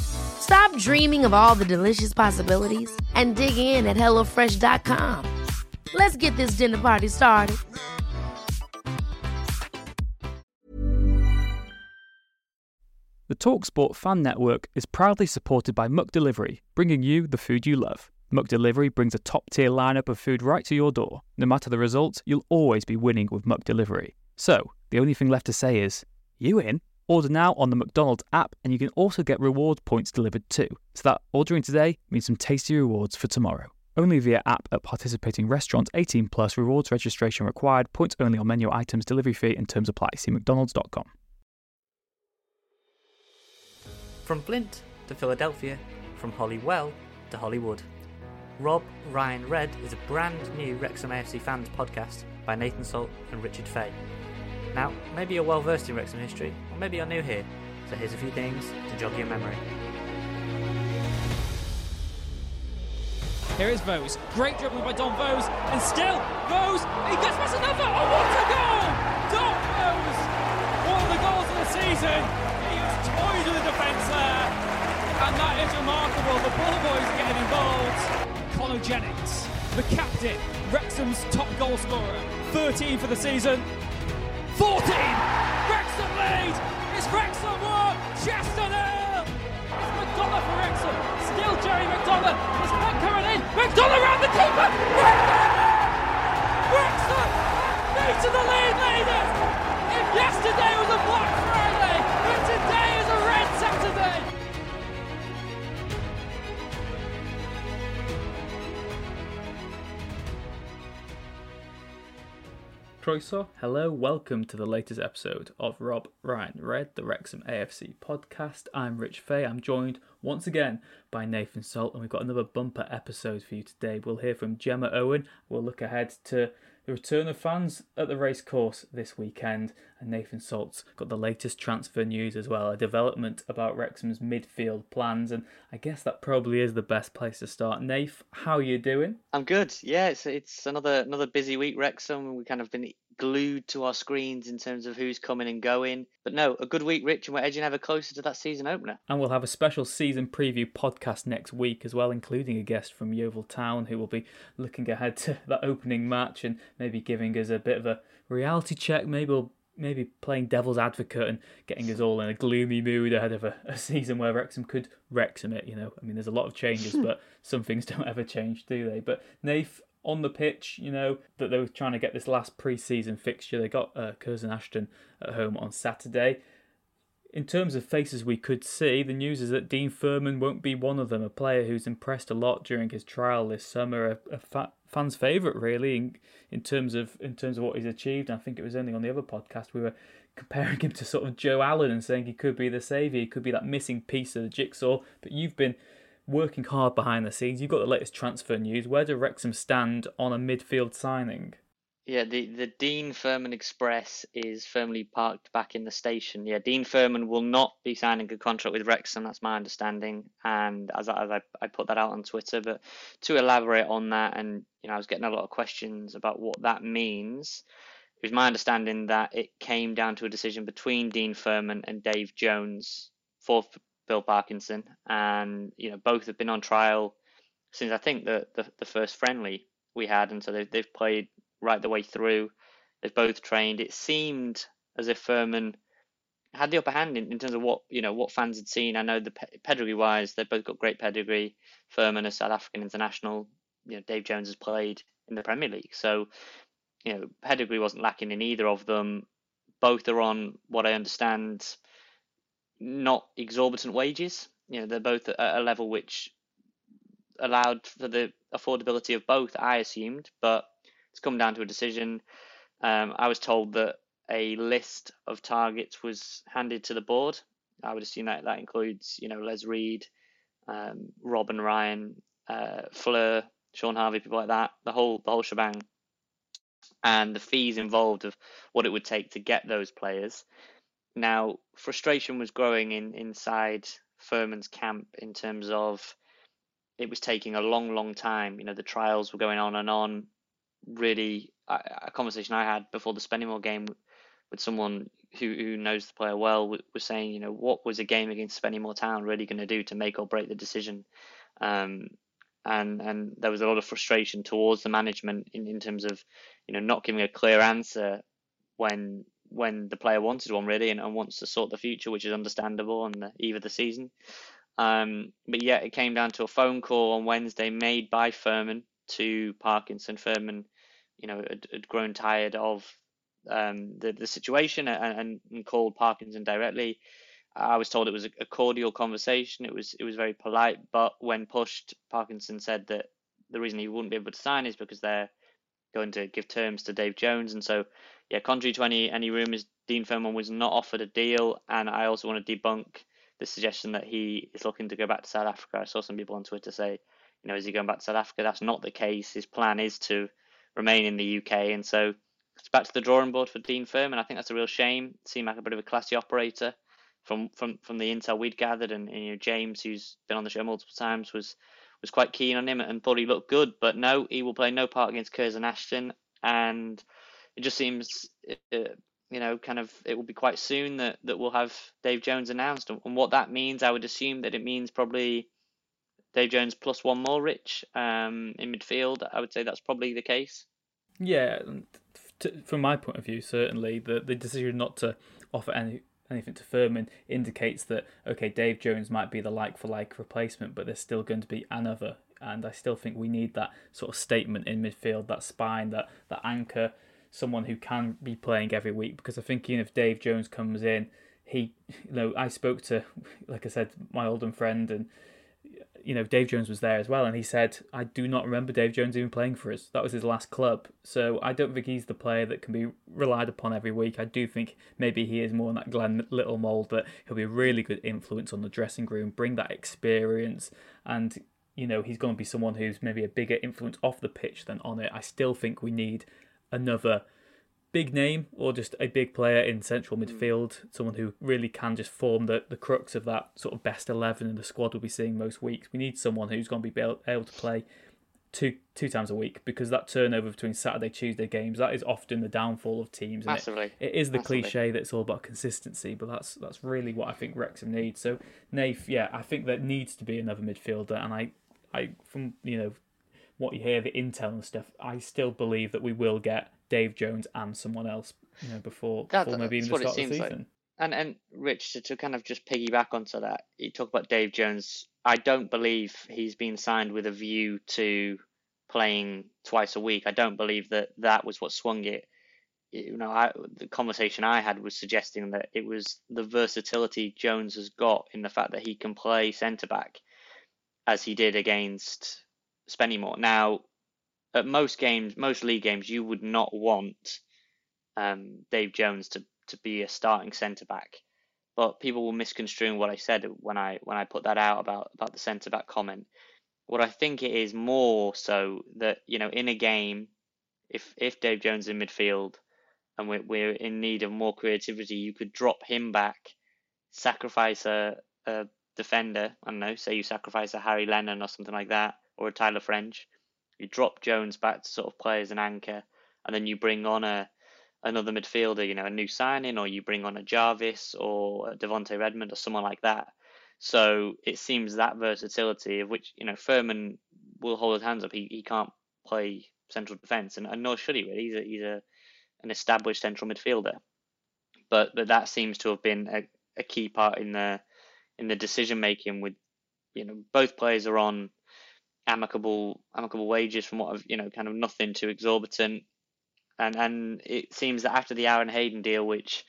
Stop dreaming of all the delicious possibilities and dig in at HelloFresh.com. Let's get this dinner party started. The TalkSport Fan Network is proudly supported by McDelivery, bringing you the food you love. McDelivery brings a top tier lineup of food right to your door. No matter the results, you'll always be winning with McDelivery. So, the only thing left to say is, you in? Order now on the McDonald's app, and you can also get reward points delivered too. So that ordering today means some tasty rewards for tomorrow. Only via app at participating restaurants 18 plus rewards registration required. Points only on menu items, delivery fee and terms apply. See McDonald's.com. From Flint to Philadelphia, from Holywell to Hollywood. Rob Ryan Red is a brand new Wrexham AFC fans podcast by Nathan Salt and Richard Fay. Now, maybe you're well versed in Wrexham history, or maybe you're new here, so here's a few things to jog your memory. Here is Vose. Great dribbling by Dom Vose. And still, Vose, he gets past another. Oh, what a goal! Dom Vose! One of the goals of the season. He has toyed with the defence there. And that is remarkable. The Ball Boys are getting involved. Connor Jennings, the captain, Wrexham's top goal scorer. 13 for the season. 14! Wrexham lead! It's Wrexham 1, Chester nil! It's McDonagh for Wrexham. Still Jerry McDonagh. It's Head coming in. McDonagh round the keeper. Wrexham! Wrexham! To the lead leaders! If yesterday was a Black Croeso, hello, welcome to the latest episode of Rob Ryan Red, the Wrexham AFC podcast. I'm Rich Fay. I'm joined once again by Nathan Salt, and we've got another bumper episode for you today. We'll hear from Gemma Owen. We'll look ahead to the return of fans at the racecourse this weekend, and Nathan Salt's got the latest transfer news as well, a development about Wrexham's midfield plans, and I guess that probably is the best place to start. Nath, how are you doing? I'm good. Yeah, it's it's another another busy week, Wrexham. We kind of been glued to our screens in terms of who's coming and going. But no, a good week, Rich, and we're edging ever closer to that season opener. And we'll have a special season preview podcast next week as well, including a guest from Yeovil Town who will be looking ahead to that opening match and maybe giving us a bit of a reality check. Maybe we'll maybe playing devil's advocate and getting us all in a gloomy mood ahead of a, a season where Wrexham could Wrexham it. You know, I mean, there's a lot of changes, but some things don't ever change, do they? But Nath, on the pitch, you know, that they were trying to get this last pre-season fixture. They got uh, Curzon Ashton at home on Saturday. In terms of faces we could see, the news is that Dean Furman won't be one of them, a player who's impressed a lot during his trial this summer, a, a fa- fan's favourite really in, in terms of in terms of what he's achieved. I think it was only on the other podcast we were comparing him to sort of Joe Allen and saying he could be the saviour, he could be that missing piece of the jigsaw. But you've been working hard behind the scenes. You've got the latest transfer news. Where do Wrexham stand on a midfield signing? Yeah, the, the Dean Furman Express is firmly parked back in the station. Yeah, Dean Furman will not be signing a contract with Wrexham, that's my understanding. And as, as I, I put that out on Twitter, but to elaborate on that, and you know, I was getting a lot of questions about what that means. It was my understanding that it came down to a decision between Dean Furman and Dave Jones for Phil Parkinson, and you know both have been on trial since I think the the, the first friendly we had, and so they've they've played right the way through. They've both trained. It seemed as if Furman had the upper hand in, in terms of what you know what fans had seen. I know the pe- pedigree wise, they've both got great pedigree. Furman, a South African international, you know Dave Jones has played in the Premier League, so you know pedigree wasn't lacking in either of them. Both are on what I understand not exorbitant wages. You know, they're both at a level which allowed for the affordability of both, I assumed, but it's come down to a decision. Um, I was told that a list of targets was handed to the board I would assume that that includes you know Les Reed, um, Rob and Ryan, uh, Fleur, Shaun Harvey, people like that, the whole the whole shebang, and the fees involved of what it would take to get those players. Now, frustration was growing in inside Furman's camp in terms of it was taking a long, long time. You know, the trials were going on and on. Really, a conversation I had before the Spennymoor game with someone who, who knows the player well was saying, you know, what was a game against Spennymoor Town really going to do to make or break the decision? Um, and and there was a lot of frustration towards the management in, in terms of, you know, not giving a clear answer when when the player wanted one really and, and wants to sort the future, which is understandable on the eve of the season. Um, but yet it came down to a phone call on Wednesday made by Furman to Parkinson. Furman, you know, had, had grown tired of um, the the situation and, and, called Parkinson directly. I was told it was a, cordial conversation. It was it was very polite, but when pushed, Parkinson said that the reason he wouldn't be able to sign is because they're going to give terms to Dave Jones, and so yeah, contrary to any any rumours, Dean Furman was not offered a deal, and I also want to debunk the suggestion that he is looking to go back to South Africa. I saw some people on Twitter say, you know, is he going back to South Africa? That's not the case. His plan is to remain in the UK, and so it's back to the drawing board for Dean Furman. I think that's a real shame. Seemed like a bit of a classy operator from from from the intel we'd gathered, and, and you know James, who's been on the show multiple times, was was quite keen on him and thought he looked good. But no, he will play no part against Curzon Ashton, and it just seems. Uh, you know, kind of, it will be quite soon that, that we'll have Dave Jones announced. And what that means, I would assume that it means probably Dave Jones plus one more, Rich, um, in midfield. I would say that's probably the case. Yeah, from my point of view, certainly the the decision not to offer any anything to Furman indicates that okay, Dave Jones might be the like for like replacement, but there's still going to be another, and I still think we need that sort of statement in midfield, that spine, that that anchor, someone who can be playing every week. Because I think even if Dave Jones comes in, he, you know, I spoke to, like I said, my Oldham friend and you know, Dave Jones was there as well, and he said, I do not remember Dave Jones even playing for us. That was his last club. So I don't think he's the player that can be relied upon every week. I do think maybe he is more in that Glenn Little mould that he'll be a really good influence on the dressing room, bring that experience, and, you know, he's going to be someone who's maybe a bigger influence off the pitch than on it. I still think we need another big name or just a big player in central hmm. midfield, someone who really can just form the, the crux of that sort of best 11 in the squad we'll be seeing most weeks. We need someone who's going to be able, able to play two two times a week because that turnover between Saturday Tuesday games that is often the downfall of teams. Massively, it, it is the Massively. cliche that it's all about consistency, but that's that's really what I think Wrexham needs. So Nath, yeah, I think there needs to be another midfielder, and I I from you know what you hear the intel and stuff, I still believe that we will get Dave Jones and someone else, you know, before, that, before maybe even the start of the season. Like. And and Rich to, to kind of just piggyback onto that, you talk about Dave Jones. I don't believe he's been signed with a view to playing twice a week. I don't believe that that was what swung it. You know, I, the conversation I had was suggesting that it was the versatility Jones has got in the fact that he can play centre back, as he did against Spennymoor. Now, at most games, most league games, you would not want um, Dave Jones to, to be a starting centre back. But people will misconstrue what I said when I when I put that out about about the centre back comment. What I think it is more so that you know in a game, if if Dave Jones is in midfield, and we're we're in need of more creativity, you could drop him back, sacrifice a, a defender. I don't know, say you sacrifice a Harry Lennon or something like that, or a Tyler French, you drop Jones back to sort of play as an anchor, and then you bring on a another midfielder, you know, a new signing, or you bring on a Jarvis or a Devonte Redmond or someone like that. So it seems that versatility of which you know Furman will hold his hands up. He he can't play central defence, and, and nor should he really. He's a, he's a an established central midfielder, but but that seems to have been a, a key part in the in the decision making. With you know both players are on amicable amicable wages from what I've you know kind of nothing too exorbitant, and and it seems that after the Aaron Hayden deal, which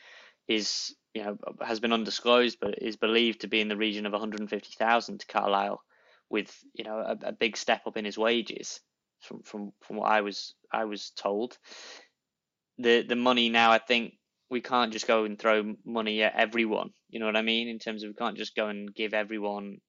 is you know has been undisclosed but is believed to be in the region of 150,000 to Carlisle, with you know a, a big step up in his wages from from from what I was I was told. The the money now I think we can't just go and throw money at everyone. You know what I mean? In terms of we can't just go and give everyone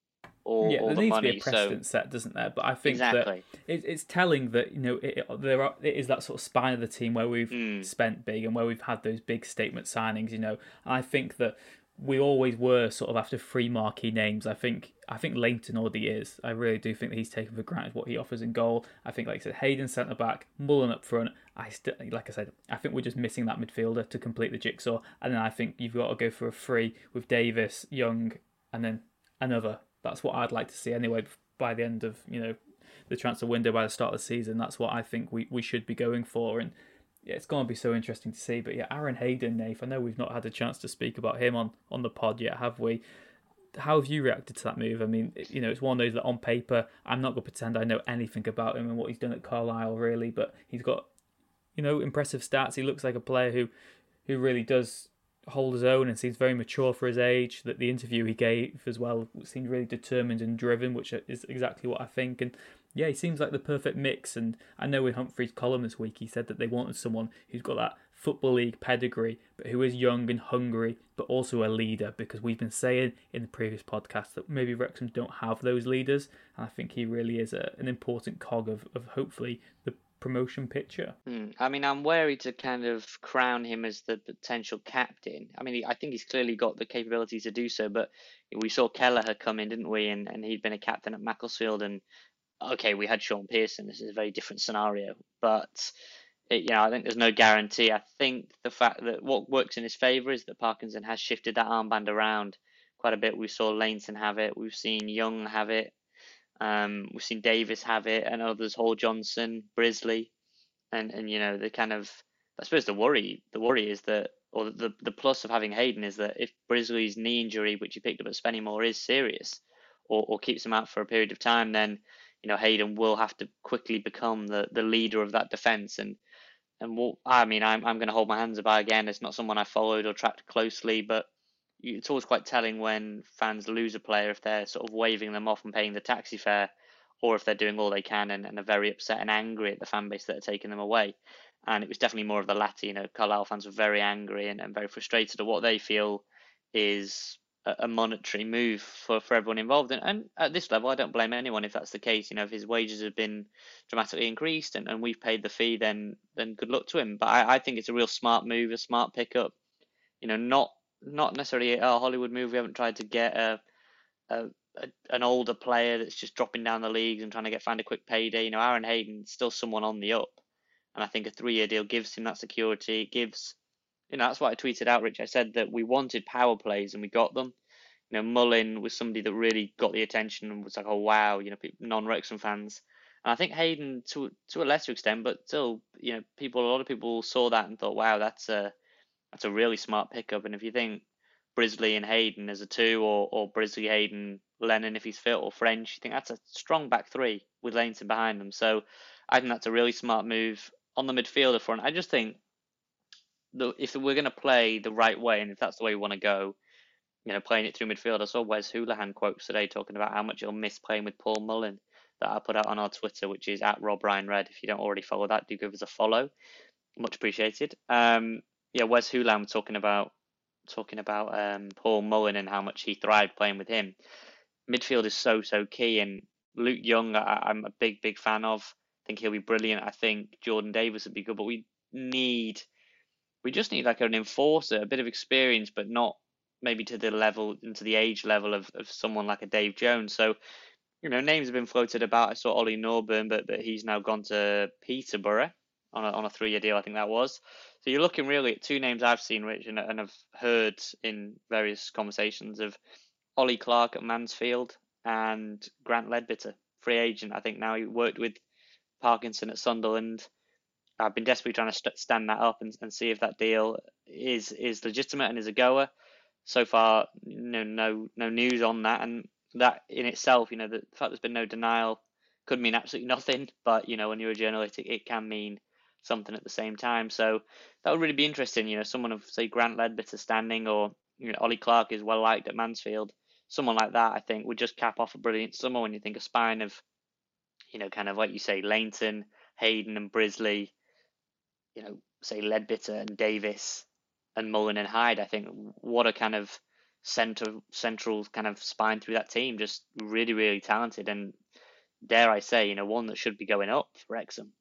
all, yeah, all there the needs money. to be a precedent so set, doesn't there? But I think Exactly. that it, it's telling that you know it, it- there are, it is that sort of spine of the team where we've Mm. spent big and where we've had those big statement signings. You know, I think that we always were sort of after three marquee names. I think I think Lainton already is. I really do think that he's taken for granted what he offers in goal. I think, like I said, Hayden centre back, Mullin up front. I still, like I said, I think we're just missing that midfielder to complete the jigsaw. And then I think you've got to go for a free with Davis, Young, and then another. That's what I'd like to see anyway. By the end of you know the transfer window, by the start of the season, that's what I think we, we should be going for. And yeah, it's going to be so interesting to see. But yeah, Aaron Hayden, Nath, I know we've not had a chance to speak about him on, on the pod yet, have we? How have you reacted to that move? I mean, you know, it's one of those that on paper, I'm not going to pretend I know anything about him and what he's done at Carlisle, really, but he's got, you know, impressive stats. He looks like a player who, who really does hold his own and seems very mature for his age. That the interview he gave as well seemed really determined and driven, which is exactly what I think. And yeah, he seems like the perfect mix. And I know in Humphrey's column this week, he said that they wanted someone who's got that football league pedigree, but who is young and hungry, but also a leader. Because we've been saying in the previous podcast that maybe Wrexham don't have those leaders, and I think he really is a, an important cog of, of hopefully the promotion picture. Hmm. I mean, I'm wary to kind of crown him as the potential captain. I mean, I think he's clearly got the capability to do so, but we saw Kelleher come in, didn't we? And, and he'd been a captain at Macclesfield. And okay, we had Shaun Pearson. This is a very different scenario. But, it, you know, I think there's no guarantee. I think the fact that what works in his favour is that Parkinson has shifted that armband around quite a bit. We saw Lainton have it, we've seen Young have it. Um, we've seen Davis have it, and others, Hall Johnson, Brisley, and and you know the kind of I suppose the worry the worry is that or the the plus of having Hayden is that if Brisley's knee injury, which he picked up at Spennymoor, is serious, or or keeps him out for a period of time, then you know Hayden will have to quickly become the the leader of that defence and. And what I mean, I'm I'm going to hold my hands up again. It's not someone I followed or tracked closely, but it's always quite telling when fans lose a player if they're sort of waving them off and paying the taxi fare, or if they're doing all they can and, and are very upset and angry at the fan base that are taking them away. And it was definitely more of the latter. You know, Carlisle fans were very angry and, and very frustrated at what they feel is a, a monetary move for, for everyone involved. And, and at this level, I don't blame anyone if that's the case. You know, if his wages have been dramatically increased and, and we've paid the fee, then then good luck to him. But I, I think it's a real smart move, a smart pickup. You know, not not necessarily a Hollywood move. We haven't tried to get a, a, a an older player that's just dropping down the leagues and trying to get find a quick payday. You know, Aaron Hayden's still someone on the up, and I think a three year deal gives him that security. It gives, you know, that's what I tweeted out, Rich. I said that we wanted power plays and we got them. You know, Mullin was somebody that really got the attention and was like, oh wow, you know, non Wrexham fans. And I think Hayden to to a lesser extent, but still, you know, people a lot of people saw that and thought, wow, that's a that's a really smart pickup. And if you think Brisley and Hayden as a two, or or Brisley, Hayden, Lennon if he's fit, or French, you think that's a strong back three with Lainton behind them. So I think that's a really smart move on the midfielder front. I just think the if we're going to play the right way, and if that's the way we want to go, you know, playing it through midfield. I saw Wes Hoolahan quotes today talking about how much he'll miss playing with Paul Mullin that I put out on our Twitter, which is at Rob Ryan Red. If you don't already follow that, do give us a follow. Much appreciated. Um, yeah, Wes was talking about talking about um, Paul Mullin and how much he thrived playing with him. Midfield is so so key, and Luke Young, I, I'm a big big fan of. I think he'll be brilliant. I think Jordan Davis would be good, but we need we just need like an enforcer, a bit of experience, but not maybe to the level and to the age level of, of someone like a Dave Jones. So, you know, names have been floated about. I saw Ollie Norburn, but but he's now gone to Peterborough on a on a three year deal, I think that was. So you're looking really at two names I've seen, Rich, and, and I've heard in various conversations of Ollie Clarke at Mansfield and Grant Leadbitter, free agent. I think now he worked with Parkinson at Sunderland. I've been desperately trying to st- stand that up and, and see if that deal is is legitimate and is a goer. So far, no no no news on that, and that in itself, you know, the fact there's been no denial could mean absolutely nothing. But you know, when you're a journalist, it, it can mean something at the same time. So that would really be interesting. You know, someone of say Grant Leadbitter standing, or you know, Ollie Clarke is well liked at Mansfield. Someone like that, I think, would just cap off a brilliant summer when you think a spine of, you know, kind of like you say, Lainton, Hayden, and Brisley. You know, say Ledbetter and Davis and Mullin and Hyde. I think what a kind of center central kind of spine through that team. Just really, really talented, and dare I say, you know, one that should be going up for Wrexham.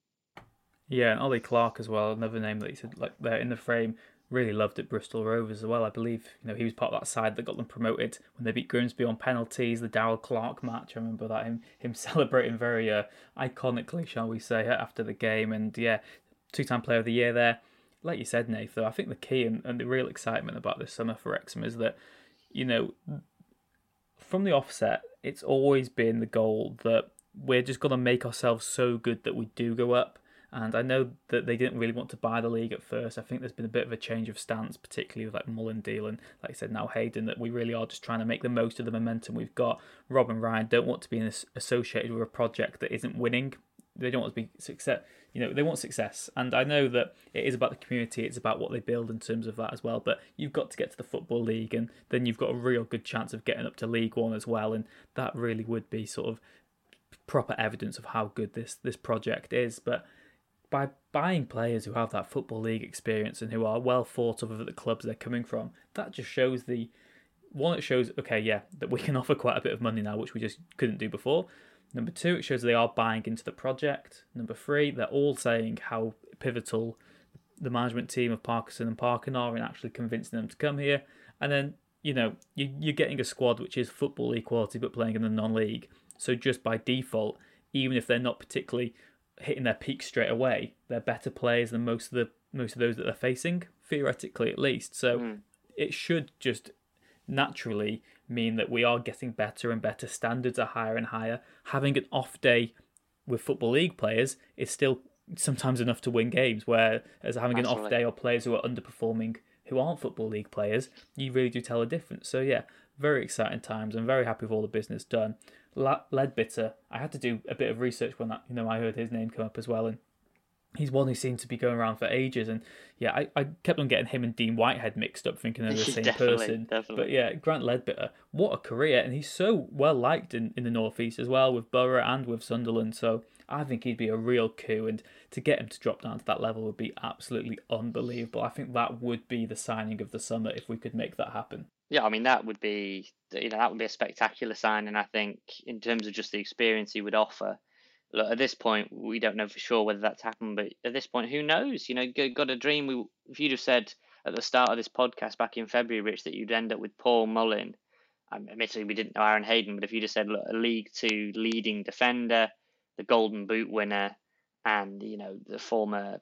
Yeah, and Ollie Clarke as well, another name that you said like there in the frame. Really loved at Bristol Rovers as well. I believe you know he was part of that side that got them promoted when they beat Grimsby on penalties. The Darrell Clarke match, I remember that him him celebrating very uh, iconically, shall we say, after the game. And yeah, two-time Player of the Year there. Like you said, Nathan, I think the key and, and the real excitement about this summer for Wrexham is that you know from the offset, it's always been the goal that we're just going to make ourselves so good that we do go up. And I know that they didn't really want to buy the league at first. I think there's been a bit of a change of stance, particularly with like Mullin deal and, like I said, now Hayden, that we really are just trying to make the most of the momentum we've got. Rob and Ryan don't want to be associated with a project that isn't winning. They don't want to be success. You know, they want success, and I know that it is about the community. It's about what they build in terms of that as well. But you've got to get to the football league, and then you've got a real good chance of getting up to League One as well. And that really would be sort of proper evidence of how good this this project is. But by buying players who have that football league experience and who are well thought of at the clubs they're coming from, that just shows the one. It shows okay, yeah, that we can offer quite a bit of money now, which we just couldn't do before. Number two, it shows they are buying into the project. Number three, they're all saying how pivotal the management team of Parkinson and Parkin are in actually convincing them to come here. And then, you know, you, you're getting a squad which is football equality but playing in the non league. So just by default, even if they're not particularly hitting their peak straight away, they're better players than most of the most of those that they're facing, theoretically at least. So mm. it should just naturally mean that we are getting better and better. Standards are higher and higher. Having an off day with football league players is still sometimes enough to win games. Whereas having Absolutely. an off day or players who are underperforming who aren't football league players, you really do tell a difference. So yeah, very exciting times. I'm very happy with all the business done. Leadbitter, I had to do a bit of research when that you know I heard his name come up as well, and he's one who seemed to be going around for ages. And yeah, I, I kept on getting him and Dean Whitehead mixed up, thinking they're the same person. Definitely. But yeah, Grant Leadbitter, what a career, and he's so well liked in, in the northeast as well with Borough and with Sunderland. So I think he'd be a real coup, and to get him to drop down to that level would be absolutely unbelievable. I think that would be the signing of the summer if we could make that happen. Yeah, I mean that would be you know that would be a spectacular sign, and I think in terms of just the experience he would offer. Look, at this point, we don't know for sure whether that's happened, but at this point, who knows? You know, got a dream. We, if you'd have said at the start of this podcast back in February, Rich, that you'd end up with Paul Mullin. Um, admittedly, we didn't know Aaron Hayden, but if you just said, look, a League Two leading defender, the Golden Boot winner, and you know the former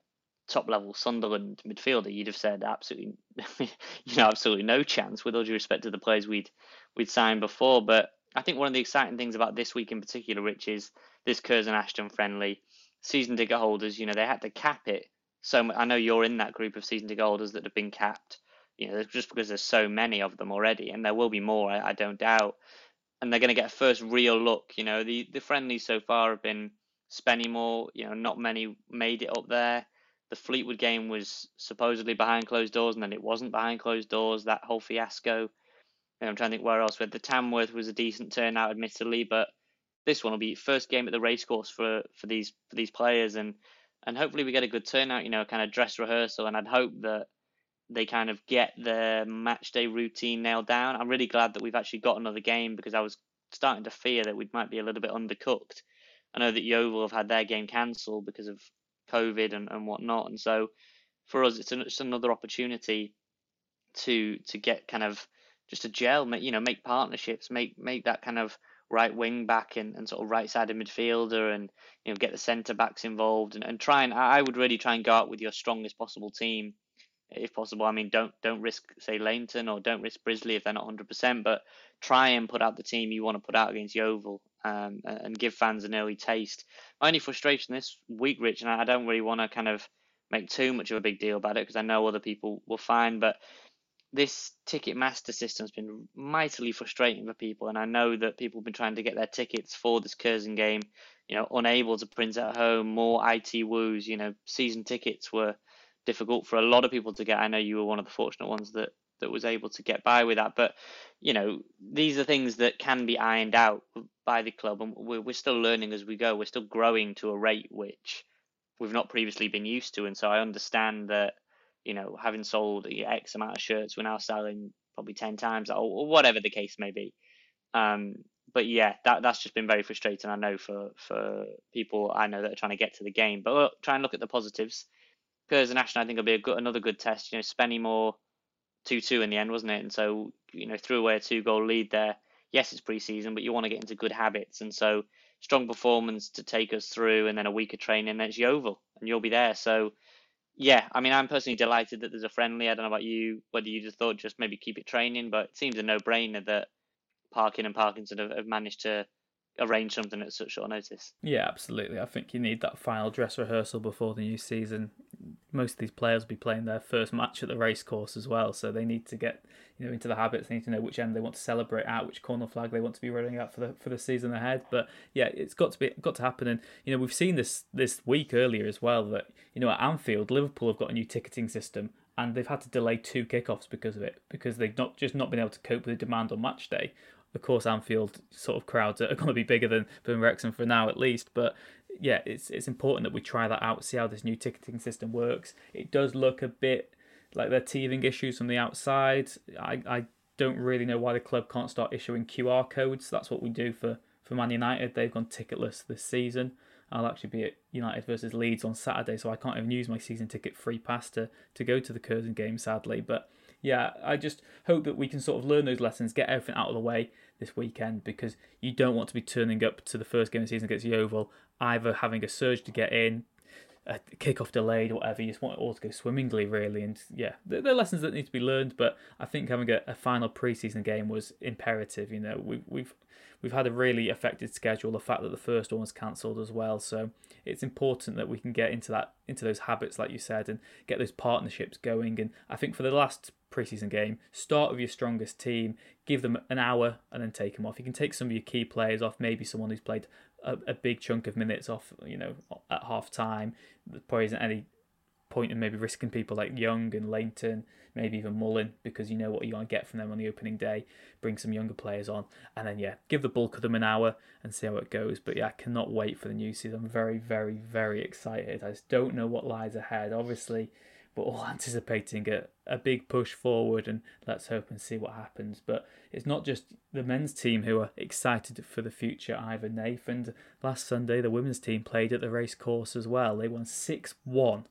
top level Sunderland midfielder, you'd have said absolutely, you know, absolutely no chance. With all due respect to the players we'd we'd signed before, but I think one of the exciting things about this week in particular, Rich, is this Curzon Ashton friendly season ticket holders. You know, they had to cap it. So I know you're in that group of season ticket holders that have been capped. You know, just because there's so many of them already, and there will be more, I, I don't doubt. And they're going to get a first real look. You know, the the friendlies so far have been Spennymoor. You know, not many made it up there the Fleetwood game was supposedly behind closed doors, and then it wasn't behind closed doors. That whole fiasco. And I'm trying to think where else. But the Tamworth was a decent turnout, admittedly, but this one will be first game at the racecourse for for these for these players, and and hopefully we get a good turnout. You know, kind of dress rehearsal, and I'd hope that they kind of get their match day routine nailed down. I'm really glad that we've actually got another game because I was starting to fear that we might be a little bit undercooked. I know that Yeovil have had their game cancelled because of COVID and, and whatnot. And so for us, it's, an, it's another opportunity to to get kind of just a gel, make, you know, make partnerships, make make that kind of right wing back and, and sort of right sided midfielder and you know get the centre backs involved and, and try and I would really try and go out with your strongest possible team if possible. I mean don't don't risk say Lainton or don't risk Brisley if they're not hundred percent, but try and put out the team you want to put out against Yeovil um, and give fans an early taste. My only frustration this week, Rich, and I don't really want to kind of make too much of a big deal about it because I know other people will find, but this ticket master system has been mightily frustrating for people, and I know that people have been trying to get their tickets for this Curzon game, you know, unable to print at home, more IT woos, you know, season tickets were difficult for a lot of people to get. I know you were one of the fortunate ones that that was able to get by with that. But you know, these are things that can be ironed out by the club, and we're we're still learning as we go. We're still growing to a rate which we've not previously been used to, and so I understand that you know, having sold X amount of shirts, we're now selling probably 10 times or, whatever the case may be. Um, but yeah, that that's just been very frustrating. I know for for people I know that are trying to get to the game. But look, try and look at the positives. Because national, I think will be a good, another good test. You know, Spennymoor two two in the end, wasn't it? And so you know, threw away a two goal lead there. Yes, it's pre season, but you want to get into good habits, and so strong performance to take us through, and then a week of training, then it's Yeovil, and you'll be there. So yeah, I mean, I'm personally delighted that there's a friendly. I don't know about you, whether you just thought just maybe keep it training, but it seems a no brainer that Parkin and Parkinson have, have managed to arrange something at such short notice. Yeah, absolutely. I think you need that final dress rehearsal before the new season. Most of these players will be playing their first match at the racecourse as well, so they need to get you know into the habits. They need to know which end they want to celebrate at, which corner flag they want to be running out for the for the season ahead. But yeah, it's got to be got to happen. And you know we've seen this this week earlier as well that you know at Anfield Liverpool have got a new ticketing system and they've had to delay two kickoffs because of it because they've not just not been able to cope with the demand on match day of course, Anfield sort of crowds are going to be bigger than, than Wrexham for now at least. But yeah, it's it's important that we try that out, see how this new ticketing system works. It does look a bit like they're teething issues from the outside. I, I don't really know why the club can't start issuing QR codes. That's what we do for, for Man United. They've gone ticketless this season. I'll actually be at United versus Leeds on Saturday, so I can't even use my season ticket free pass to, to go to the Curzon game, sadly. But yeah, I just hope that we can sort of learn those lessons, get everything out of the way, this weekend because you don't want to be turning up to the first game of the season against Yeovil, either having a surge to get in, a kickoff delayed, or whatever. You just want it all to go swimmingly, really. And yeah, there are lessons that need to be learned, but I think having a, a final preseason game was imperative. You know, we've we've we've had a really affected schedule. The fact that the first one was cancelled as well, so it's important that we can get into that into those habits, like you said, and get those partnerships going. And I think for the last preseason game, start with your strongest team, give them an hour, and then take them off. You can take some of your key players off, maybe someone who's played a, a big chunk of minutes off, you know, at half time. There probably isn't any point in maybe risking people like Young and Lainton, maybe even Mullin, because you know what you're going to get from them on the opening day. Bring some younger players on, and then yeah, give the bulk of them an hour and see how it goes. But yeah, I cannot wait for the new season. I'm very, very, very excited. I just don't know what lies ahead. Obviously, we're all anticipating a, a big push forward and let's hope and see what happens. But it's not just the men's team who are excited for the future either, Nathan. Last Sunday, the women's team played at the race course as well. They won 6 1.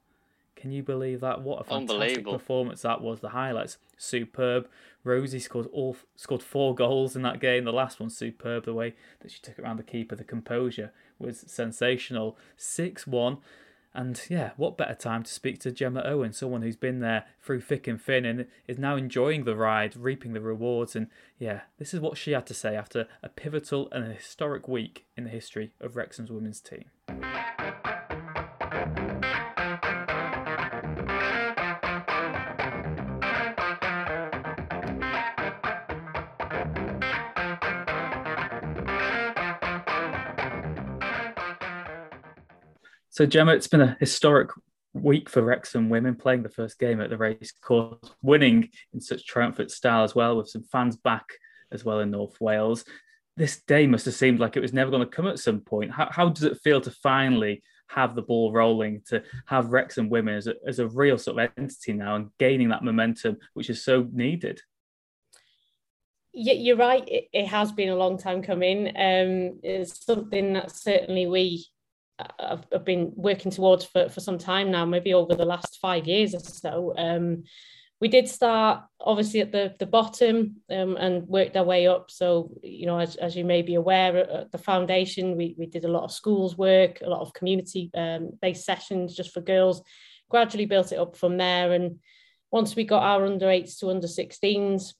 Can you believe that? What a fantastic performance that was. The highlights superb. Rosie scored all scored four goals in that game. The last one superb. The way that she took it around the keeper, the composure was sensational. Six one. And yeah, what better time to speak to Gemma Owen, someone who's been there through thick and thin and is now enjoying the ride, reaping the rewards. And yeah, this is what she had to say after a pivotal and a historic week in the history of Wrexham's women's team. So, Gemma, it's been a historic week for Wrexham women playing the first game at the race course, winning in such triumphant style as well, with some fans back as well in North Wales. This day must have seemed like it was never going to come at some point. How, how does it feel to finally have the ball rolling, to have Wrexham women as a, as a real sort of entity now and gaining that momentum, which is so needed? You're right. It, it has been a long time coming. Um, it's something that certainly we I've, I've been working towards for, for some time now, maybe over the last five years or so. Um, we did start obviously at the, the bottom um, and worked our way up. So, you know, as, as you may be aware, at the foundation, we, we did a lot of schools work, a lot of community um, based sessions just for girls, gradually built it up from there. And once we got our under eights to under 16s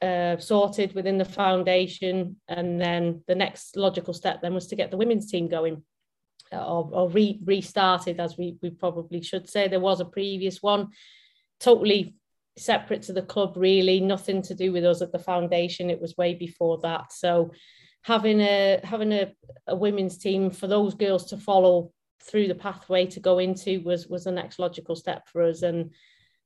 uh, sorted within the foundation, and then the next logical step then was to get the women's team going or, or re, restarted, as we, we probably should say. There was a previous one, totally separate to the club, really, nothing to do with us at the foundation. It was way before that. So having a having a, a women's team for those girls to follow through the pathway to go into was was the next logical step for us. And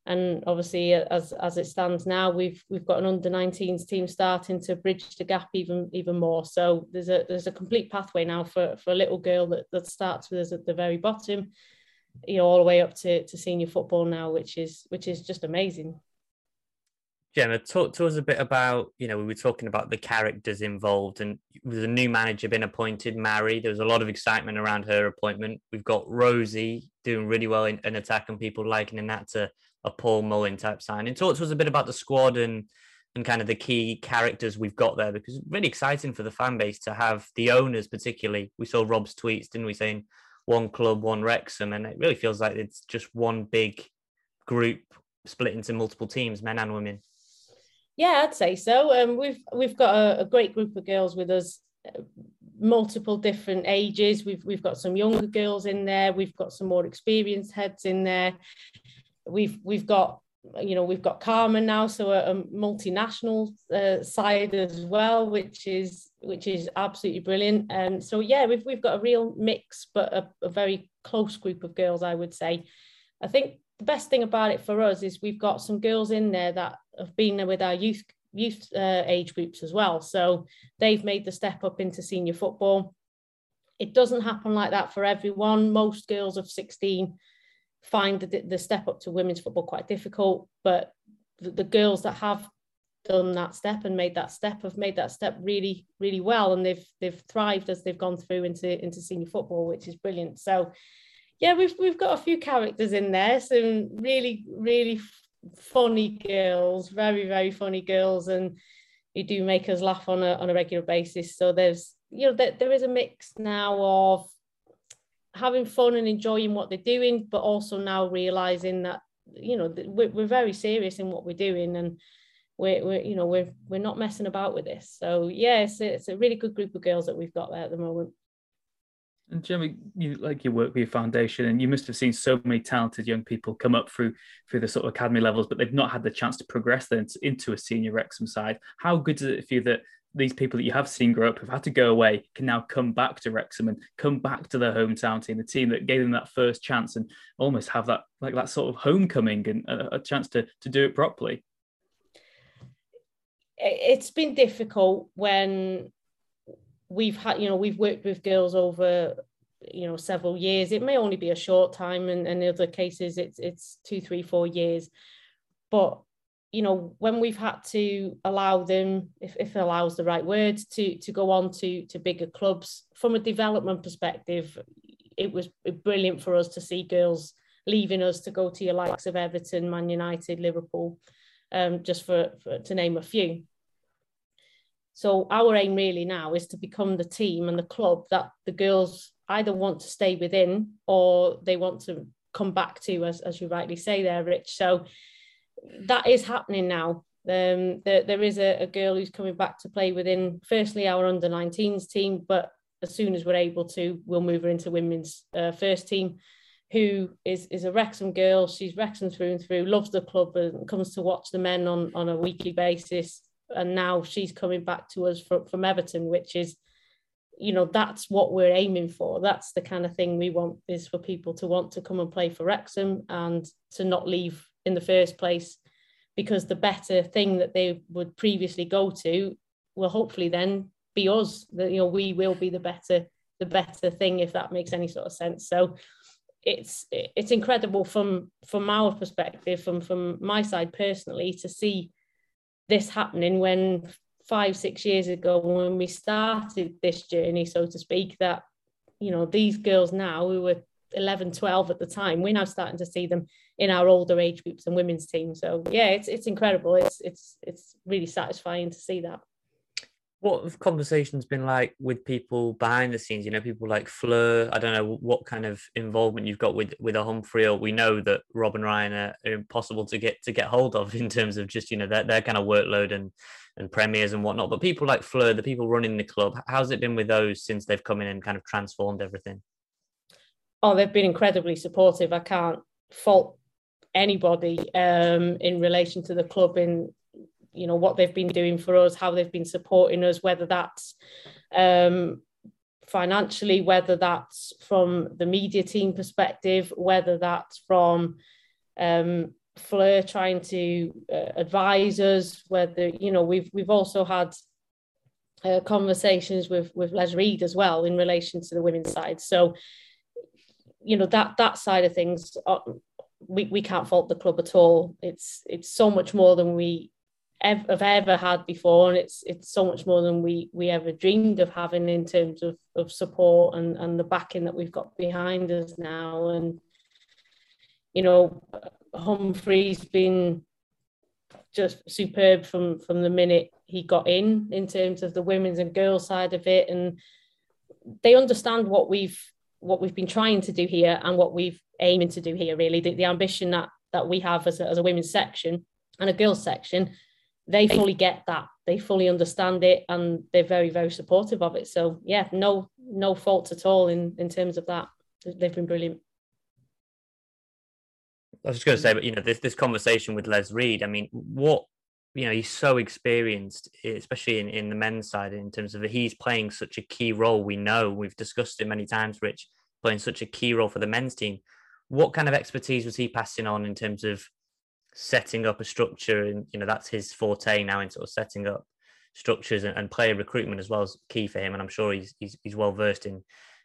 and obviously as as it stands now we've we've got an under 19s team starting to bridge the gap even even more so there's a there's a complete pathway now for for a little girl that that starts with us at the very bottom you know all the way up to, to senior football now, which is which is just amazing. Gemma, talk to us a bit about, you know, we were talking about the characters involved and with a new manager been appointed, Mary, there was a lot of excitement around her appointment. We've got Rosie doing really well in, in attack and people likening that to a Paul Mullin type signing. Talk to us a bit about the squad and and kind of the key characters we've got there because it's really exciting for the fan base to have the owners particularly. We saw Rob's tweets, didn't we, saying one club, one Wrexham, and it really feels like it's just one big group split into multiple teams, men and women. Yeah, I'd say so. Um, we've we've got a, a great group of girls with us, uh, multiple different ages. We've we've got some younger girls in there. We've got some more experienced heads in there. We've we've got you know we've got Carmen now, so a, a multinational uh, side as well, which is which is absolutely brilliant. And um, so yeah, we've we've got a real mix, but a, a very close group of girls, I would say. I think the best thing about it for us is we've got some girls in there that have been there with our youth youth uh, age groups as well. So they've made the step up into senior football. It doesn't happen like that for everyone. Most girls of 16 find the, the step up to women's football quite difficult, but the, the girls that have done that step and made that step have made that step really really well and they've they've thrived as they've gone through into into senior football which is brilliant so yeah, we've we've got a few characters in there, some really really funny girls, very very funny girls, and who do make us laugh on a on a regular basis. So there's you know there, there is a mix now of having fun and enjoying what they're doing, but also now realizing that you know we're, we're very serious in what we're doing and we're, we're you know we're we're not messing about with this. So yes, yeah, it's, it's a really good group of girls that we've got there at the moment. And Gemma, you like you work with your foundation, and you must have seen so many talented young people come up through through the sort of academy levels, but they've not had the chance to progress then into a senior Wrexham side. How good does it feel that these people that you have seen grow up who've had to go away can now come back to Wrexham and come back to their hometown team, the team that gave them that first chance, and almost have that like that sort of homecoming and a, a chance to to do it properly. It's been difficult when we've had you know we've worked with girls over you know several years it may only be a short time and, and in other cases it's it's two three four years but you know when we've had to allow them if, if allows the right words to to go on to to bigger clubs from a development perspective it was brilliant for us to see girls leaving us to go to your likes of everton man united liverpool um, just for, for to name a few so our aim really now is to become the team and the club that the girls either want to stay within or they want to come back to, as, as you rightly say there, Rich. So that is happening now. Um, there, there is a, a girl who's coming back to play within, firstly, our under 19s team, but as soon as we're able to, we'll move her into women's uh, first team, who is, is a Wrexham girl. She's Wrexham through and through, loves the club and comes to watch the men on, on a weekly basis and now she's coming back to us from, from Everton, which is, you know, that's what we're aiming for. That's the kind of thing we want is for people to want to come and play for Wrexham and to not leave in the first place, because the better thing that they would previously go to will hopefully then be us. That you know, we will be the better the better thing if that makes any sort of sense. So it's it's incredible from from our perspective, from from my side personally, to see this happening when five, six years ago, when we started this journey, so to speak, that, you know, these girls now who were 11, 12 at the time, we're now starting to see them in our older age groups and women's teams. So yeah, it's it's incredible. It's it's it's really satisfying to see that what have conversations been like with people behind the scenes? You know, people like Fleur. I don't know what kind of involvement you've got with with a Humphrey. Or we know that Rob and Ryan are, are, impossible to get to get hold of in terms of just you know their, their kind of workload and and premiers and whatnot. But people like Fleur, the people running the club, how's it been with those since they've come in and kind of transformed everything? Oh, they've been incredibly supportive. I can't fault anybody um, in relation to the club in you know what they've been doing for us how they've been supporting us whether that's um, financially whether that's from the media team perspective whether that's from um, Fleur trying to uh, advise us whether you know we've we've also had uh, conversations with with Les Reed as well in relation to the women's side. So you know that that side of things, uh, we we can't fault the club at all. It's it's so much more than we ever, have ever had before, and it's it's so much more than we we ever dreamed of having in terms of of support and and the backing that we've got behind us now. And you know, Humphrey's been just superb from from the minute he got in in terms of the women's and girls side of it and they understand what we've what we've been trying to do here and what we've aiming to do here really the, the ambition that that we have as a, as a women's section and a girls section they fully get that they fully understand it and they're very very supportive of it so yeah no no faults at all in in terms of that they've been brilliant I was just going to say, but you know, this this conversation with Les Reed. I mean, what you know, he's so experienced, especially in, in the men's side, in terms of he's playing such a key role. We know we've discussed it many times. Rich playing such a key role for the men's team. What kind of expertise was he passing on in terms of setting up a structure? And you know, that's his forte now in sort of setting up structures and, and player recruitment as well as key for him. And I'm sure he's he's, he's well versed in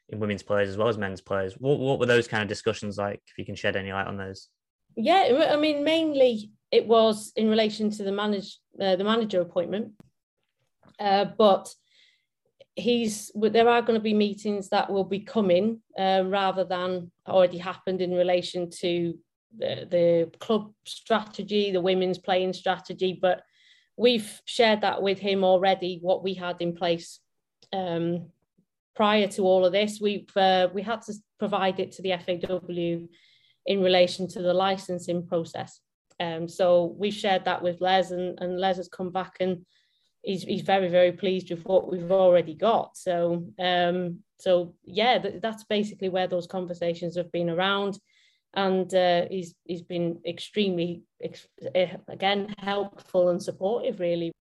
in women's players as well as men's players. What what were those kind of discussions like? If you can shed any light on those. Yeah, I mean, mainly it was in relation to the manage uh, the manager appointment, uh, but he's there are going to be meetings that will be coming uh, rather than already happened in relation to the, the club strategy, the women's playing strategy, but we've shared that with him already. What we had in place um, prior to all of this, we've uh, we had to provide it to the FAW in relation to the licensing process. Um, so we've shared that with Les, and, and Les has come back and he's, he's very very pleased with what we've already got. So um, so yeah, th- that's basically where those conversations have been around, and uh, he's he's been extremely ex- eh, again helpful and supportive really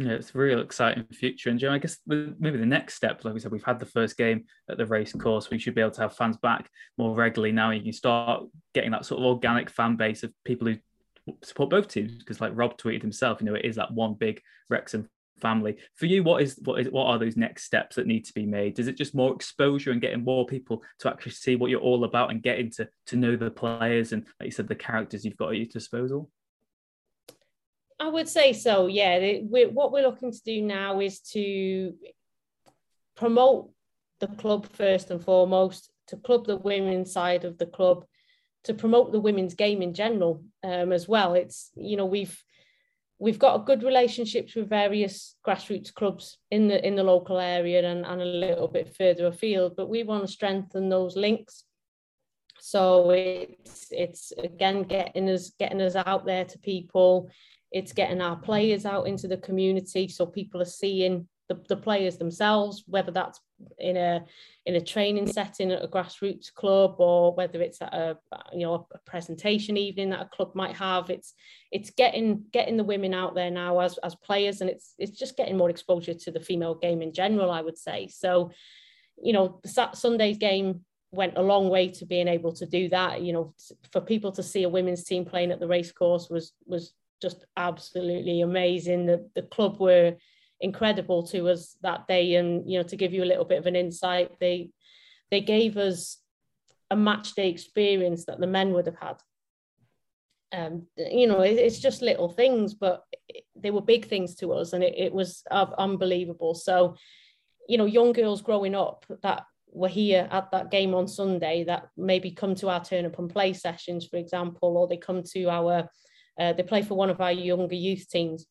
yeah, it's a real exciting future. And you know, I guess maybe the next step, like we said, we've had the first game at the race course. We should be able to have fans back more regularly now. You can start getting that sort of organic fan base of people who support both teams. Because, like Rob tweeted himself, you know, it is that one big Wrexham family. For you, what is what is what are those next steps that need to be made? Is it just more exposure and getting more people to actually see what you're all about and getting to to know the players and, like you said, the characters you've got at your disposal? I would say so. Yeah, we, what we're looking to do now is to promote the club first and foremost, to club the women's side of the club, to promote the women's game in general um, as well. It's you know we've we've got good relationships with various grassroots clubs in the in the local area and, and a little bit further afield, but we want to strengthen those links. So it's it's again getting us getting us out there to people it's getting our players out into the community so people are seeing the, the players themselves, whether that's in a in a training setting at a grassroots club or whether it's at a you know a presentation evening that a club might have. It's it's getting getting the women out there now as as players, and it's it's just getting more exposure to the female game in general. I would say so. You know, Sunday's game went a long way to being able to do that. You know, for people to see a women's team playing at the racecourse was was just absolutely amazing. The, the club were incredible to us that day. And, you know, to give you a little bit of an insight, they they gave us a match day experience that the men would have had. Um, you know, it, it's just little things, but it, they were big things to us, and it, it was uh, unbelievable. So, you know, young girls growing up that were here at that game on Sunday that maybe come to our turn up and play sessions, for example, or they come to our uh, they play for one of our younger youth teams.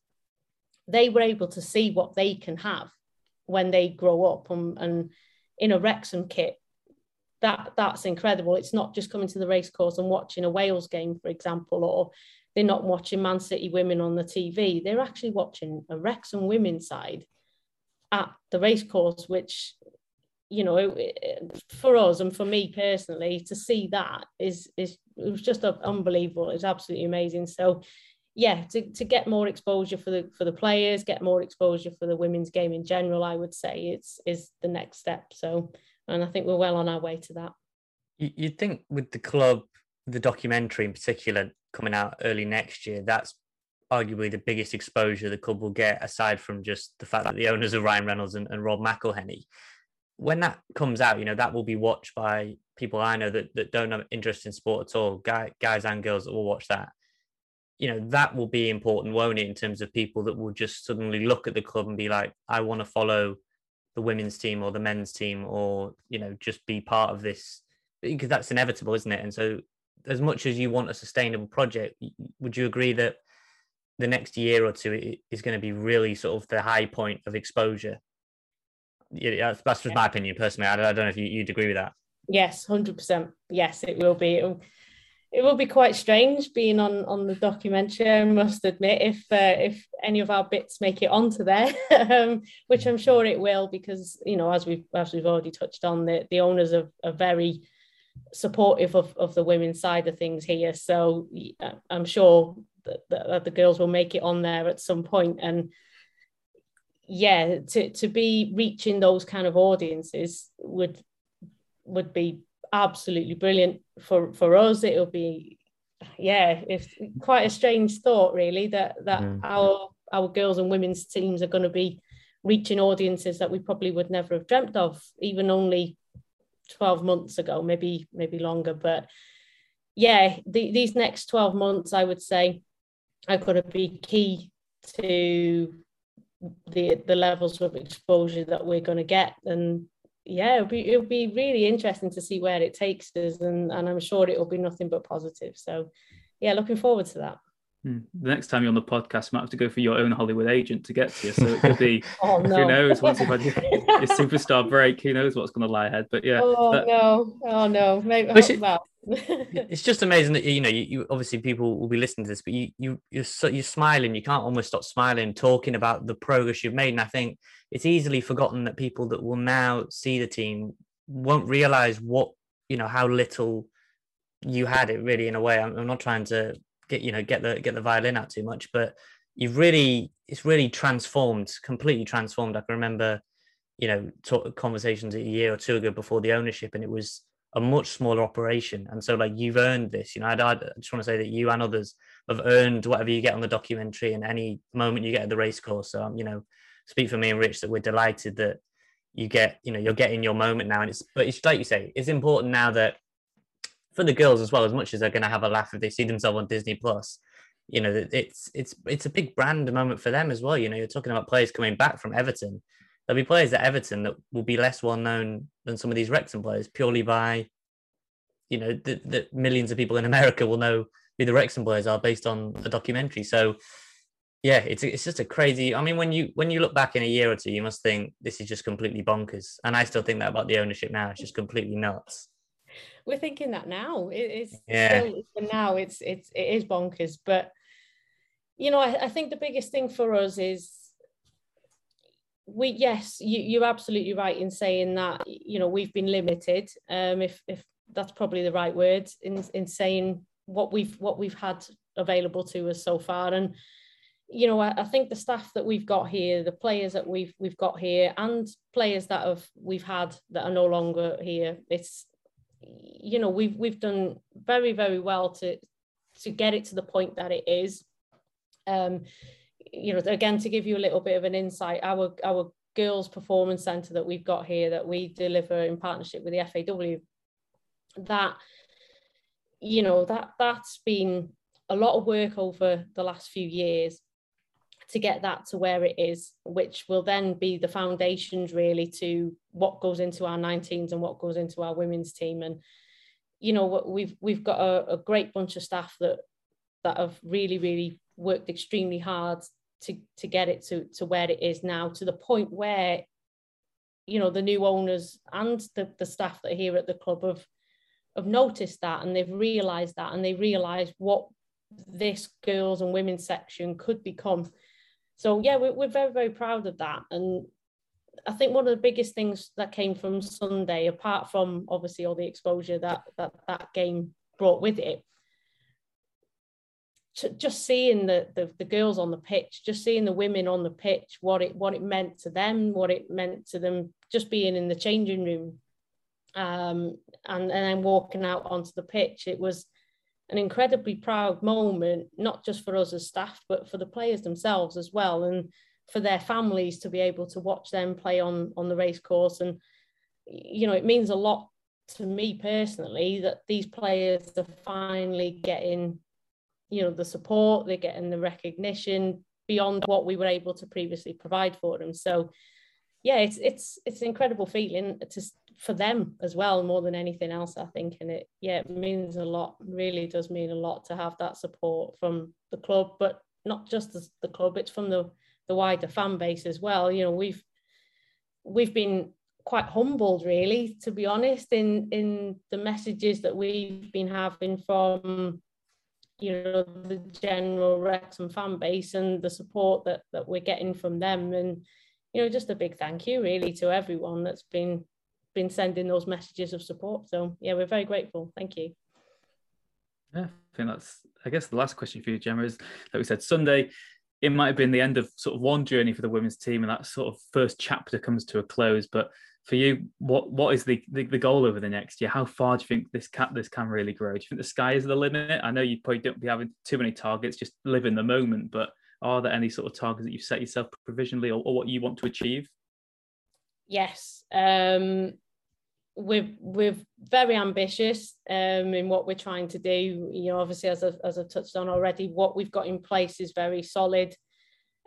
They were able to see what they can have when they grow up and, and in a Wrexham kit. That that's incredible. It's not just coming to the racecourse and watching a Wales game, for example, or they're not watching Man City women on the TV. They're actually watching a Wrexham women's side at the racecourse, which you know, for us and for me personally, to see that is is it was just unbelievable. it's absolutely amazing. So, yeah, to, to get more exposure for the for the players, get more exposure for the women's game in general, I would say it's is the next step. So, and I think we're well on our way to that. You'd think with the club, the documentary in particular coming out early next year, that's arguably the biggest exposure the club will get, aside from just the fact that the owners are Ryan Reynolds and, and Rob McElhenney when that comes out, you know, that will be watched by people I know that, that don't have interest in sport at all, guy, guys and girls that will watch that, you know, that will be important, won't it, in terms of people that will just suddenly look at the club and be like, I want to follow the women's team or the men's team or, you know, just be part of this because that's inevitable, isn't it? And so as much as you want a sustainable project, would you agree that the next year or two is going to be really sort of the high point of exposure? Yeah, that's, that's just my opinion personally. I, don't know if you, you'd agree with that. Yes, hundred percent. Yes, it will be. It'll, it will be quite strange being on on the documentary. I must admit, if uh, if any of our bits make it onto there, um, which I'm sure it will, because you know, as we've as we've already touched on, the the owners are, are very supportive of, of the women's side of things here. So I'm sure that, that the girls will make it on there at some point. And yeah, to, to be reaching those kind of audiences would would be absolutely brilliant for, for us. It'll be yeah, it's quite a strange thought really that that mm. our our girls and women's teams are going to be reaching audiences that we probably would never have dreamt of even only 12 months ago, maybe maybe longer. But yeah, the, these next 12 months, I would say, are going to be key to the the levels of exposure that we're going to get. And yeah, it'll be it'll be really interesting to see where it takes us, and and I'm sure it will be nothing but positive. So yeah, looking forward to that. Hmm. The next time you're on the podcast, you might have to go for your own Hollywood agent to get to you. So it could be, oh, no. who knows, once you've had your, your superstar break, who knows what's going to lie ahead. But yeah. Oh, that... no. Oh, no. Maybe it's just amazing that, you know, you, you, obviously people will be listening to this, but you, you, you're, so, you're smiling. You can't almost stop smiling, talking about the progress you've made. And I think it's easily forgotten that people that will now see the team won't realize what, you know, how little you had it really in a way. I'm, I'm not trying to get you know get the get the violin out too much but you've really it's really transformed completely transformed. I can remember you know talk, conversations a year or two ago before the ownership and it was a much smaller operation. And so like you've earned this you know I'd, i just want to say that you and others have earned whatever you get on the documentary and any moment you get at the race course. So um, you know speak for me and rich that we're delighted that you get you know you're getting your moment now. And it's but it's like you say it's important now that for the girls as well, as much as they're going to have a laugh if they see themselves on Disney Plus, you know, it's it's it's a big brand moment for them as well. You know, you're talking about players coming back from Everton. There'll be players at Everton that will be less well known than some of these Wrexham players purely by, you know, that millions of people in America will know who the Wrexham players are based on a documentary. So, yeah, it's it's just a crazy. I mean, when you when you look back in a year or two, you must think this is just completely bonkers. And I still think that about the ownership now. It's just completely nuts we're thinking that now. It is yeah. still now. It's it's it is bonkers, but you know, I, I think the biggest thing for us is we yes, you, you're absolutely right in saying that. You know, we've been limited. Um, if if that's probably the right word in in saying what we've what we've had available to us so far and you know I, I, think the staff that we've got here the players that we've we've got here and players that have we've had that are no longer here it's you know we've we've done very very well to to get it to the point that it is. Um you know again to give you a little bit of an insight our our girls performance center that we've got here that we deliver in partnership with the FAW that you know that that's been a lot of work over the last few years to get that to where it is, which will then be the foundations really to what goes into our 19s and what goes into our women's team. And you know, we've we've got a, a great bunch of staff that that have really, really worked extremely hard to to get it to to where it is now, to the point where you know the new owners and the, the staff that are here at the club have have noticed that and they've realized that and they realize what this girls and women's section could become so yeah, we're, we're very, very proud of that. And I think one of the biggest things that came from Sunday, apart from obviously all the exposure that that, that game brought with it, just seeing the, the, the girls on the pitch, just seeing the women on the pitch, what it what it meant to them, what it meant to them, just being in the changing room, um, and and then walking out onto the pitch, it was an incredibly proud moment, not just for us as staff, but for the players themselves as well, and for their families to be able to watch them play on on the race course. And you know, it means a lot to me personally that these players are finally getting you know the support they're getting the recognition beyond what we were able to previously provide for them so yeah it's it's it's an incredible feeling to for them as well more than anything else i think. And it yeah it means a lot really does mean a lot to have that support from the club but not just the, the club it's from the the wider fan base as well. You know we've we've been quite humbled really to be honest in in the messages that we've been having from you know the general Wrexham fan base and the support that that we're getting from them. And you know just a big thank you really to everyone that's been been sending those messages of support so yeah we're very grateful thank you yeah I think that's I guess the last question for you Gemma is like we said Sunday it might have been the end of sort of one journey for the women's team and that sort of first chapter comes to a close but for you, what what is the, the, the goal over the next year? How far do you think this can this can really grow? Do you think the sky is the limit? I know you probably don't be having too many targets, just live in the moment. But are there any sort of targets that you've set yourself provisionally, or, or what you want to achieve? Yes, um, we're we're very ambitious um, in what we're trying to do. You know, obviously, as I, as I touched on already, what we've got in place is very solid.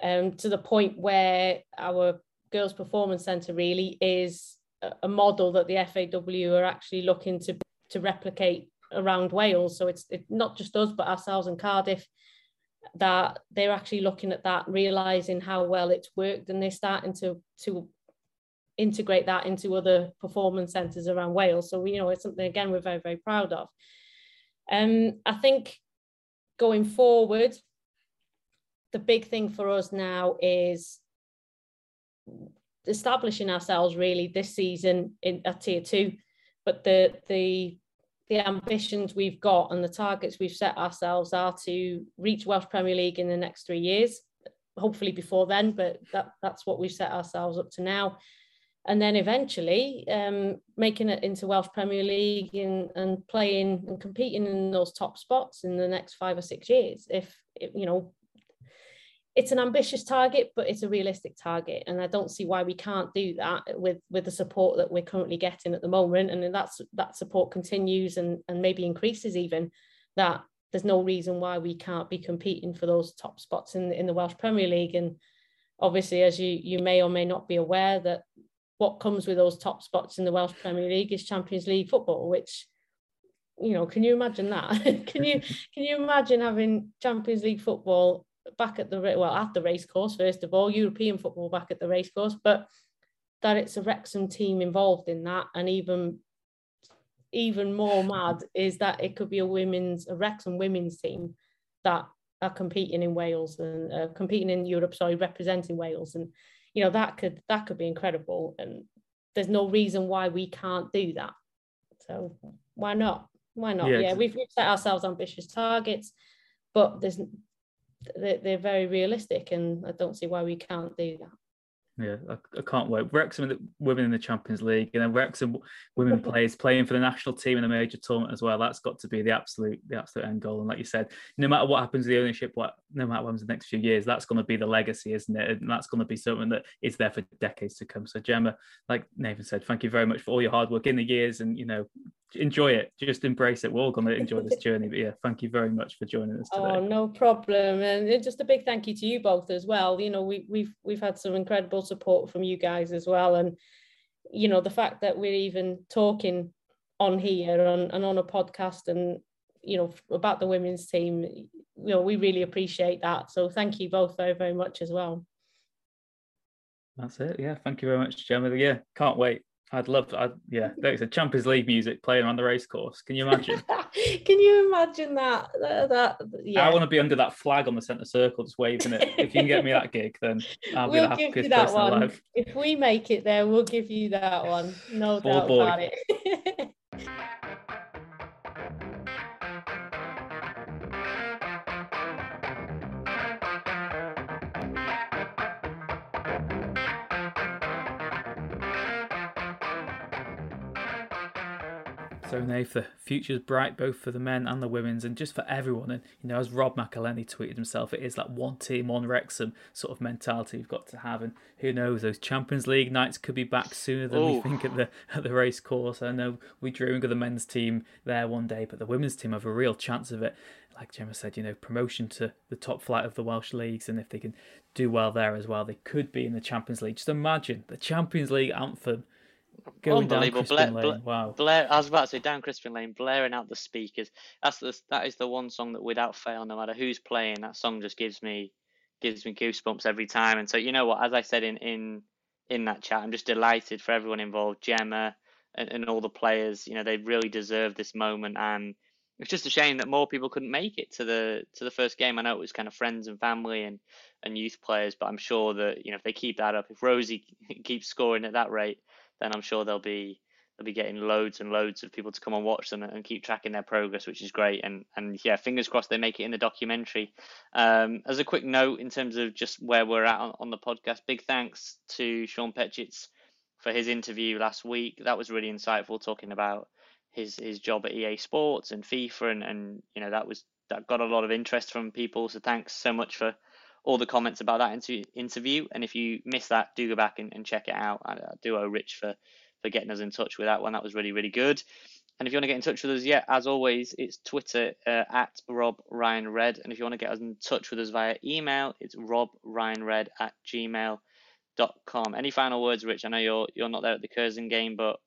Um, to the point where our Girls Performance Centre really is a model that the FAW are actually looking to, to replicate around Wales. So it's, it's not just us, but ourselves in Cardiff, that they're actually looking at that, realising how well it's worked, and they're starting to, to integrate that into other performance centres around Wales. So, you know, it's something, again, we're very, very proud of. Um, I think going forward, the big thing for us now is establishing ourselves really this season in at tier two, but the the the ambitions we've got and the targets we've set ourselves are to reach Welsh Premier League in the next three years, hopefully before then, but that, that's what we've set ourselves up to now. And then eventually um, making it into Welsh Premier League and, and playing and competing in those top spots in the next five or six years. If, you know, it's an ambitious target, but it's a realistic target, and I don't see why we can't do that with with the support that we're currently getting at the moment. And that's that support continues and and maybe increases even. That there's no reason why we can't be competing for those top spots in in the Welsh Premier League. And obviously, as you you may or may not be aware, that what comes with those top spots in the Welsh Premier League is Champions League football, which you know, can you imagine that? can you can you imagine having Champions League football back at the well at the racecourse first of all, European football back at the racecourse, but that it's a Wrexham team involved in that, and even even more mad is that it could be a women's a Wrexham women's team that are competing in Wales and uh, competing in Europe, sorry, representing Wales, and you know that could that could be incredible, and there's no reason why we can't do that. So why not? Why not? Yeah, yeah we've, we've set ourselves ambitious targets, but there's they're, they're very realistic, and I don't see why we can't do that. Yeah, I, I, can't wait. Wrexham women in the Champions League, and then Wrexham women players playing for the national team in a major tournament as well. That's got to be the absolute the absolute end goal. And like you said, no matter what happens to the ownership, what no matter what the next few years, that's going to be the legacy, isn't it? And that's going to be something that is there for decades to come. So Gemma, like Nathan said, thank you very much for all your hard work in the years, and you know enjoy it. Just embrace it. We're all going to enjoy this journey. But yeah, thank you very much for joining us today. Oh, no problem. And just a big thank you to you both as well. You know, we, we've we've had some incredible support from you guys as well. And you know, the fact that we're even talking on here and, and on a podcast and you know about the women's team, you know, we really appreciate that. So thank you both very, very much as well. That's it. Yeah. Thank you very much, Gemma. Yeah, can't wait. I'd love, to, yeah, like a Champions League music playing on the race course. Can you imagine? Can you imagine that? That, that yeah. I want to be under that flag on the centre circle, just waving it. if you can get me that gig, then I'll we'll be the happiest person alive. If we make it there, we'll give you that one. No doubt boy. about it. So Nath, the future's bright both for the men and the women's, and just for everyone. And you know, as Rob McElhenney tweeted himself, it is that one team, one Wrexham sort of mentality we've got to have. And who knows, those Champions League nights could be back sooner than Ooh. we think at the at the race course. I know we dreaming of the men's team there one day, but the women's team have a real chance of it. Like Gemma said, you know, promotion to the top flight of the Welsh leagues, and if they can do well there as well, they could be in the Champions League. Just imagine the Champions League anthem Going Unbelievable. Blair, Blair, wow. Blair, I was about to say down Crispin Lane, blaring out the speakers. That's the, that is the one song that without fail, no matter who's playing, that song just gives me gives me goosebumps every time. And so you know what, as I said in in in that chat, I'm just delighted for everyone involved, Gemma and, and all the players. You know, they really deserve this moment and it's just a shame that more people couldn't make it to the to the first game. I know it was kind of friends and family and, and youth players, but I'm sure that you know if they keep that up, if Rosie keeps scoring at that rate, then I'm sure they'll be they'll be getting loads and loads of people to come and watch them and keep tracking their progress, which is great. And and yeah, fingers crossed they make it in the documentary. Um, as a quick note, in terms of just where we're at on, on the podcast, big thanks to Sean Petchitz for his interview last week. That was really insightful, talking about his his job at EA Sports and FIFA, and and you know that was that got a lot of interest from people. So thanks so much for all the comments about that inter- interview. And if you missed that, do go back and, and check it out. I, I do owe Rich for, for getting us in touch with that one. That was really, really good. And if you want to get in touch with us, yeah, as always, it's Twitter uh, at Rob Ryan Red. And if you want to get us in touch with us via email, it's Rob Ryan Red at gmail.com. Any final words, Rich? I know you're you're not there at the Curzon game, but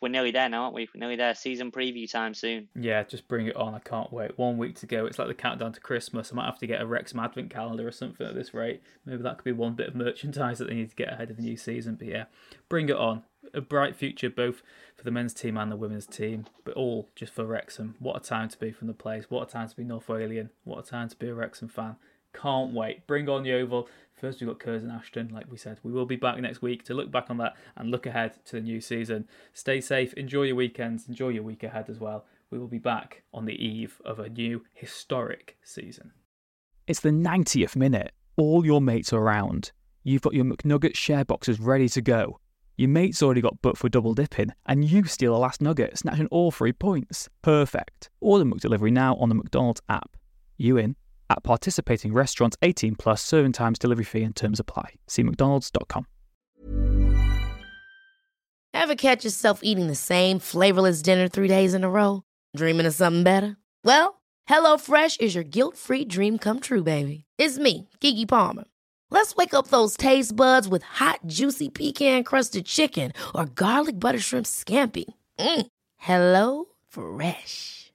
we're nearly there now, aren't we? We're nearly there. Season preview time soon. Yeah, just bring it on. I can't wait. One week to go. It's like the countdown to Christmas. I might have to get a Wrexham Advent calendar or something at this rate. Maybe that could be one bit of merchandise that they need to get ahead of the new season. But yeah, bring it on. A bright future both for the men's team and the women's team, but all just for Wrexham. What a time to be from the place. What a time to be North Walian. What a time to be a Wrexham fan. Can't wait. Bring on the Oval. First, we've got Curzon Ashton, like we said. We will be back next week to look back on that and look ahead to the new season. Stay safe, enjoy your weekends, enjoy your week ahead as well. We will be back on the eve of a new historic season. It's the 90th minute. All your mates are around. You've got your McNugget share boxes ready to go. Your mate's already got booked for double dipping, and you steal a last nugget, snatching all three points. Perfect. Order McDelivery now on the McDonald's app. You in? At participating restaurants 18 plus serving times, delivery fee and terms apply. See McDonald's.com. Ever catch yourself eating the same flavorless dinner three days in a row? Dreaming of something better? Well, HelloFresh is your guilt free dream come true, baby. It's me, Keke Palmer. Let's wake up those taste buds with hot, juicy pecan crusted chicken or garlic butter shrimp scampi. Mm. Hello Fresh.